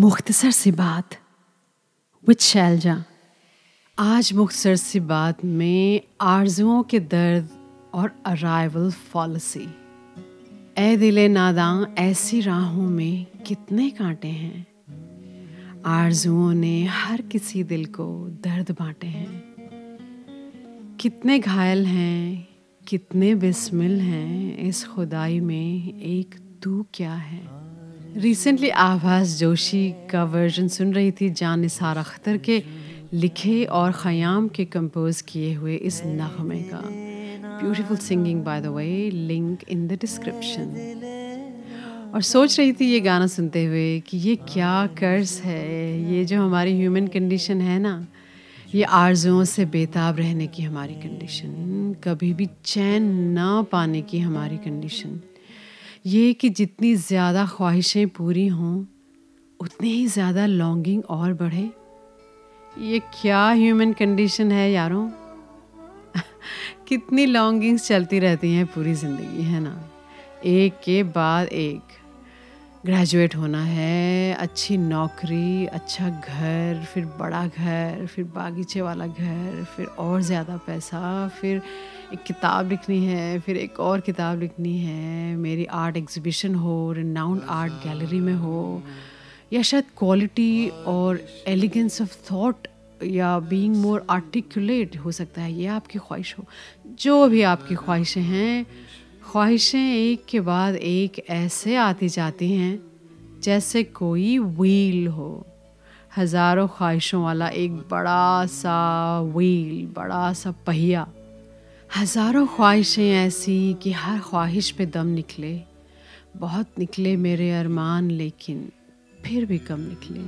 मुख्तसर सी बात विच शैलजा आज मुख्तसर सी बात में आरजुओं के दर्द और अराइवल पॉलिसी ए दिले नादा ऐसी राहों में कितने कांटे हैं। आरजुओं ने हर किसी दिल को दर्द बांटे हैं। कितने घायल हैं, कितने बिस्मिल हैं, इस खुदाई में एक तू क्या है? रिसेंटली आभास जोशी का वर्जन सुन रही थी, जान निसार अख्तर के लिखे और ख़याम के कंपोज किए हुए इस नगमे का। Beautiful singing by the way link in the description और सोच रही थी ये गाना सुनते हुए कि ये क्या कर्ज है, ये जो हमारी ह्यूमन कंडीशन है ना, ये आरजुओं से बेताब रहने की हमारी कंडीशन कभी भी चैन ना पाने की हमारी कंडीशन ये कि जितनी ज़्यादा ख्वाहिशें पूरी हों, उतनी ही ज़्यादा लॉन्गिंग और बढ़े। ये क्या ह्यूमन कंडीशन है यारों? कितनी लॉन्गिंग्स चलती रहती हैं पूरी ज़िंदगी, है ना? एक के बाद एक। ग्रेजुएट होना है अच्छी नौकरी अच्छा घर फिर बड़ा घर फिर बागीचे वाला घर फिर और ज़्यादा पैसा फिर एक किताब लिखनी है फिर एक और किताब लिखनी है मेरी आर्ट एग्जीबिशन हो रिनाउंड आर्ट गैलरी में हो या शायद क्वालिटी और एलिगेंस ऑफ़ थॉट या बीइंग मोर आर्टिकुलेट हो सकता है ये आपकी ख्वाहिश हो। जो भी आपकी ख्वाहिशें हैं ख्वाहिशें एक के बाद एक ऐसे आती जाती हैं, जैसे कोई व्हील हो। हज़ारों ख्वाहिशों वाला एक बड़ा सा व्हील बड़ा सा पहिया। हज़ारों ख्वाहिशें ऐसी कि हर ख्वाहिश पे दम निकले। बहुत निकले मेरे अरमान, लेकिन फिर भी कम निकले।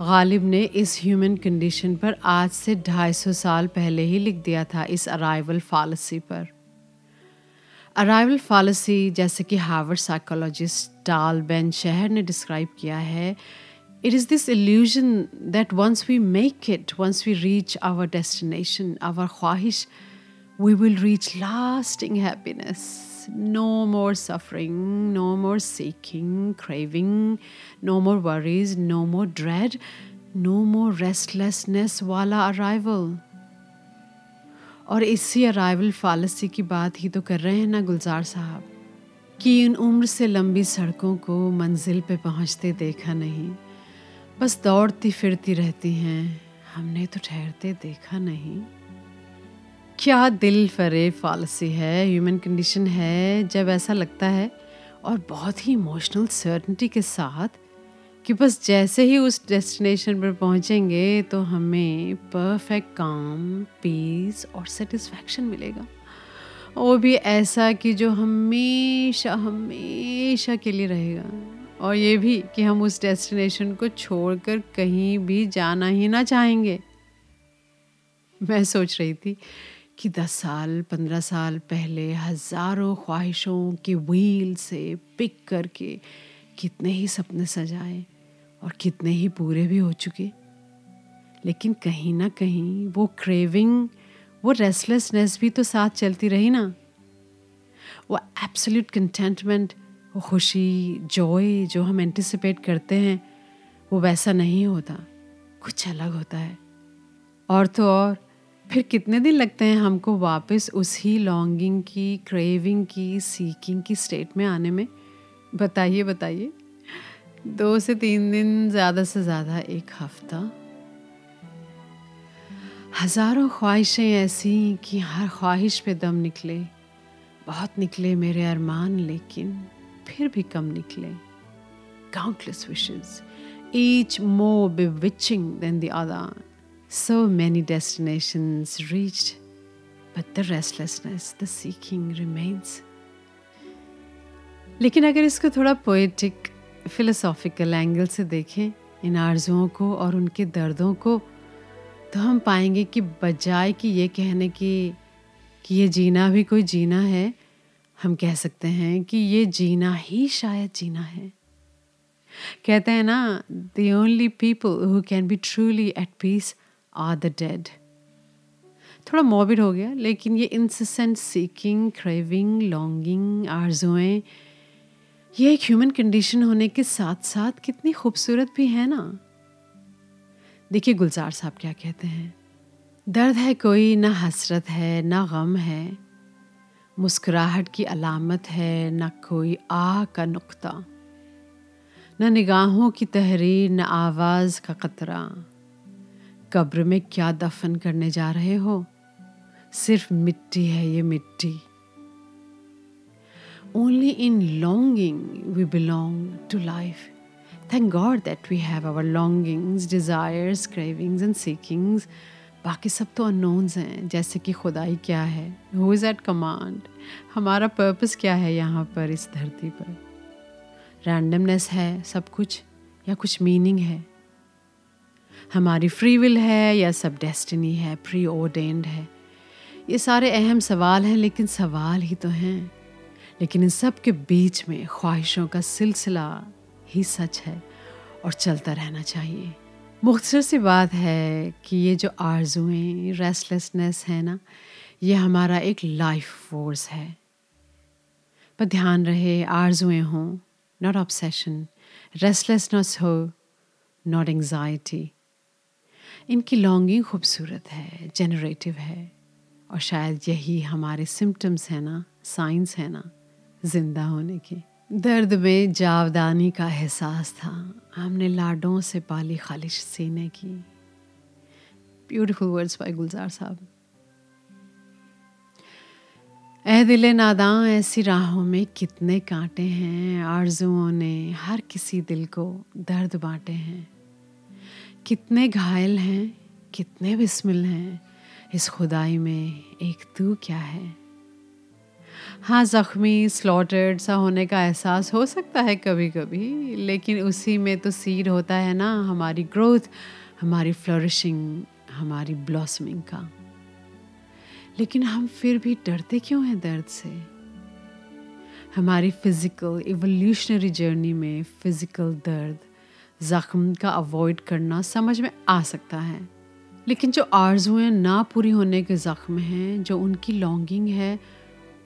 गालिब ने इस ह्यूमन कंडीशन पर आज से ढाई सौ साल पहले ही लिख दिया था इस अराइवल फालसी पर। अराइवल फॉलिसी जैसे कि हार्वर्ड साइकोलॉजिस्ट टाल बेन शहर ने डिस्क्राइब किया है it is this illusion that once we make it, once we reach our destination, our khwahish, we will reach lasting happiness. No more suffering, no more seeking, craving, no more worries, no more dread, no more restlessness wala arrival. और इसी arrival फालसी की बात ही तो कर रहे हैं ना गुलजार साहब, कि इन उम्र से लंबी सड़कों को मंजिल पे पहुँचते देखा नहीं। बस दौड़ती फिरती रहती हैं, हमने तो ठहरते देखा नहीं। क्या दिल फरे फालसी है ह्यूमन कंडीशन है, जब ऐसा लगता है, और बहुत ही इमोशनल सर्टनिटी के साथ कि बस जैसे ही उस डेस्टिनेशन पर पहुँचेंगे तो हमें परफेक्ट काम पीस और सेटिस्फैक्शन मिलेगा। वो भी ऐसा कि जो हमेशा हमेशा के लिए रहेगा। और ये भी कि हम उस डेस्टिनेशन को छोड़कर कहीं भी जाना ही ना चाहेंगे। मैं सोच रही थी कि दस साल, पंद्रह साल पहले हज़ारों ख्वाहिशों के व्हील से पिक करके कितने ही सपने सजाए। और कितने ही पूरे भी हो चुके। लेकिन कहीं ना कहीं वो क्रेविंग वो रेस्टलेसनेस भी तो साथ चलती रही ना। वो एब्सोल्यूट कंटेंटमेंट वो खुशी जॉय जो हम एंटिसिपेट करते हैं, वो वैसा नहीं होता। कुछ अलग होता है। और तो और, फिर कितने दिन लगते हैं हमको वापस उसी लॉन्गिंग की क्रेविंग की सीकिंग की स्टेट में आने में? बताइए बताइए। दो से तीन दिन ज़्यादा से ज़्यादा एक हफ़्ता। हज़ारों ख्वाहिशें ऐसी कि हर ख्वाहिश पे दम निकले, बहुत निकले मेरे अरमान, लेकिन फिर भी कम निकले। Countless wishes each more bewitching than that so many destination reach but the restlessness seeking remains लेकिन अगर इसको थोड़ा पोएटिक फिलोसॉफिकल एंगल से देखें इन आरजुओं को और उनके दर्दों को तो हम पाएँगे कि बजाय कि ये कहने की, कि ये जीना भी कोई जीना है, हम कह सकते हैं कि ये जीना ही शायद जीना है। कहते हैं ना the only people who can be truly at peace are the dead थोड़ा मोबिड हो गया, लेकिन ये इंसेंट सीकिंग क्रेविंग लॉन्गिंग आरजुएँ ये एक ह्यूमन कंडीशन होने के साथ साथ कितनी खूबसूरत भी है ना? देखिए गुलजार साहब क्या कहते हैं। दर्द है कोई, ना हसरत है, ना गम है। मुस्कुराहट की अलामत है, ना कोई आह का नुक्ता। न निगाहों की तहरीर, न आवाज़ का कतरा कब्र में क्या दफन करने जा रहे हो? सिर्फ़ मिट्टी है ये मिट्टी। Only in longing we belong to life thank God that we have our longings desires cravings and seekings बाकी सब तो अननोन्स हैं, जैसे कि खुदाई क्या है? हु इज़ एट कमांड हमारा पर्पस क्या है यहाँ पर, इस धरती पर? रैंडमनेस है, सब कुछ, या कुछ मीनिंग है? हमारी फ्री विल है, या सब डेस्टिनी है प्री ऑर्डेंड है? ये सारे अहम सवाल हैं, लेकिन सवाल ही तो हैं। लेकिन इन सब के बीच में ख्वाहिशों का सिलसिला ही सच है और चलता रहना चाहिए। मुख्तर सी बात है कि ये जो आरजुएँ रेस्टलेसनेस है ना, ये हमारा एक लाइफ फोर्स है। पर ध्यान रहे, आरजुएँ हों नॉट ऑब्सेशन रेस्टलेसनेस हो नॉट एंजाइटी इनकी लॉन्गिंग खूबसूरत है जनरेटिव है, और शायद यही हमारे सिम्टम्स हैं ना साइंस है ना। ज़िंदा होने की। दर्द में जावदानी का एहसास था। हमने लाडों से पाली खालिश सीने की। ब्यूटीफुल वर्ड्स बाय गुलजार साहब। ए दिले नादां ऐसी राहों में कितने कांटे हैं, आरजुओं ने हर किसी दिल को दर्द बांटे हैं। कितने घायल हैं, कितने बिस्मिल हैं, इस खुदाई में एक तू क्या है? हाँ ज़ख्मी स्लॉटेड सा होने का एहसास हो सकता है कभी कभी लेकिन उसी में तो सीड होता है ना, हमारी ग्रोथ हमारी फ्लरिशिंग हमारी ब्लॉसमिंग का। लेकिन हम फिर भी डरते क्यों हैं दर्द से? हमारी फ़िज़िकल इवोल्यूशनरी जर्नी में फ़िज़िकल दर्द, ज़ख्म का अवॉइड करना समझ में आ सकता है। लेकिन जो आर्जुएँ ना पूरी होने के ज़ख्म हैं, जो उनकी लॉन्गिंग है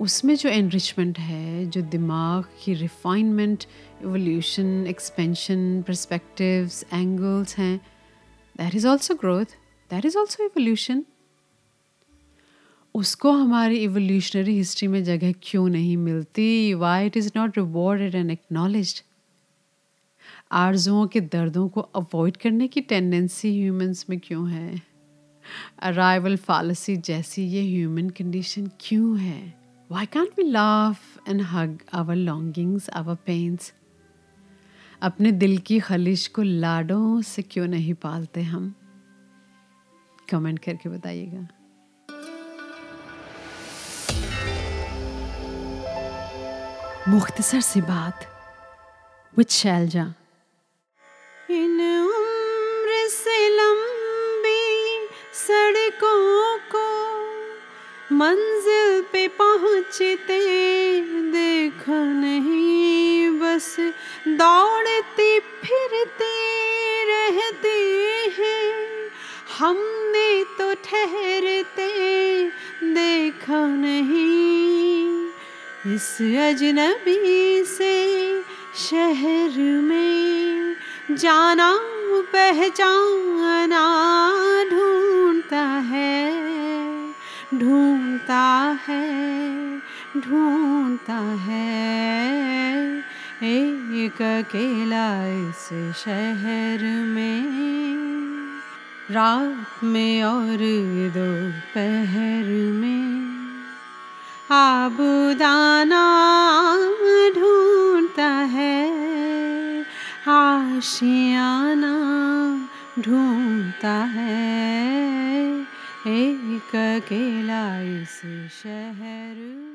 उसमें जो एनरिचमेंट है, जो दिमाग की refinement evolution expansion perspectives angles हैं that is also growth that is also evolution उसको हमारी एवोल्यूशनरी हिस्ट्री में जगह क्यों नहीं मिलती? Why it is not rewarded and acknowledge आर्जुओं के दर्दों को अवॉइड करने की टेंडेंसी ह्यूमंस में क्यों है? अराइवल फॉलिसी जैसी ये ह्यूमन कंडीशन क्यों है? Why can't we laugh and hug our longings, our pains? अपने दिल की खलिश को लाडों से क्यों नहीं पालते हम? कमेंट करके बताइएगा। मुख्तसर सी बात। विच शैलजा इन उम्र से लंबी सड़कों मंजिल पे पहुँचते देखा नहीं, बस दौड़ते फिरते रहते हैं। हमने तो ठहरते देखा नहीं, इस अजनबी से शहर में जाना, पहचाना, ढूंढता है। ढूंढता है ढूंढता है। एक अकेला इस शहर में, रात में और दोपहर में। आबुदाना ढूंढता है, आशियाना ढूंढता है। एक अकेला इस शहर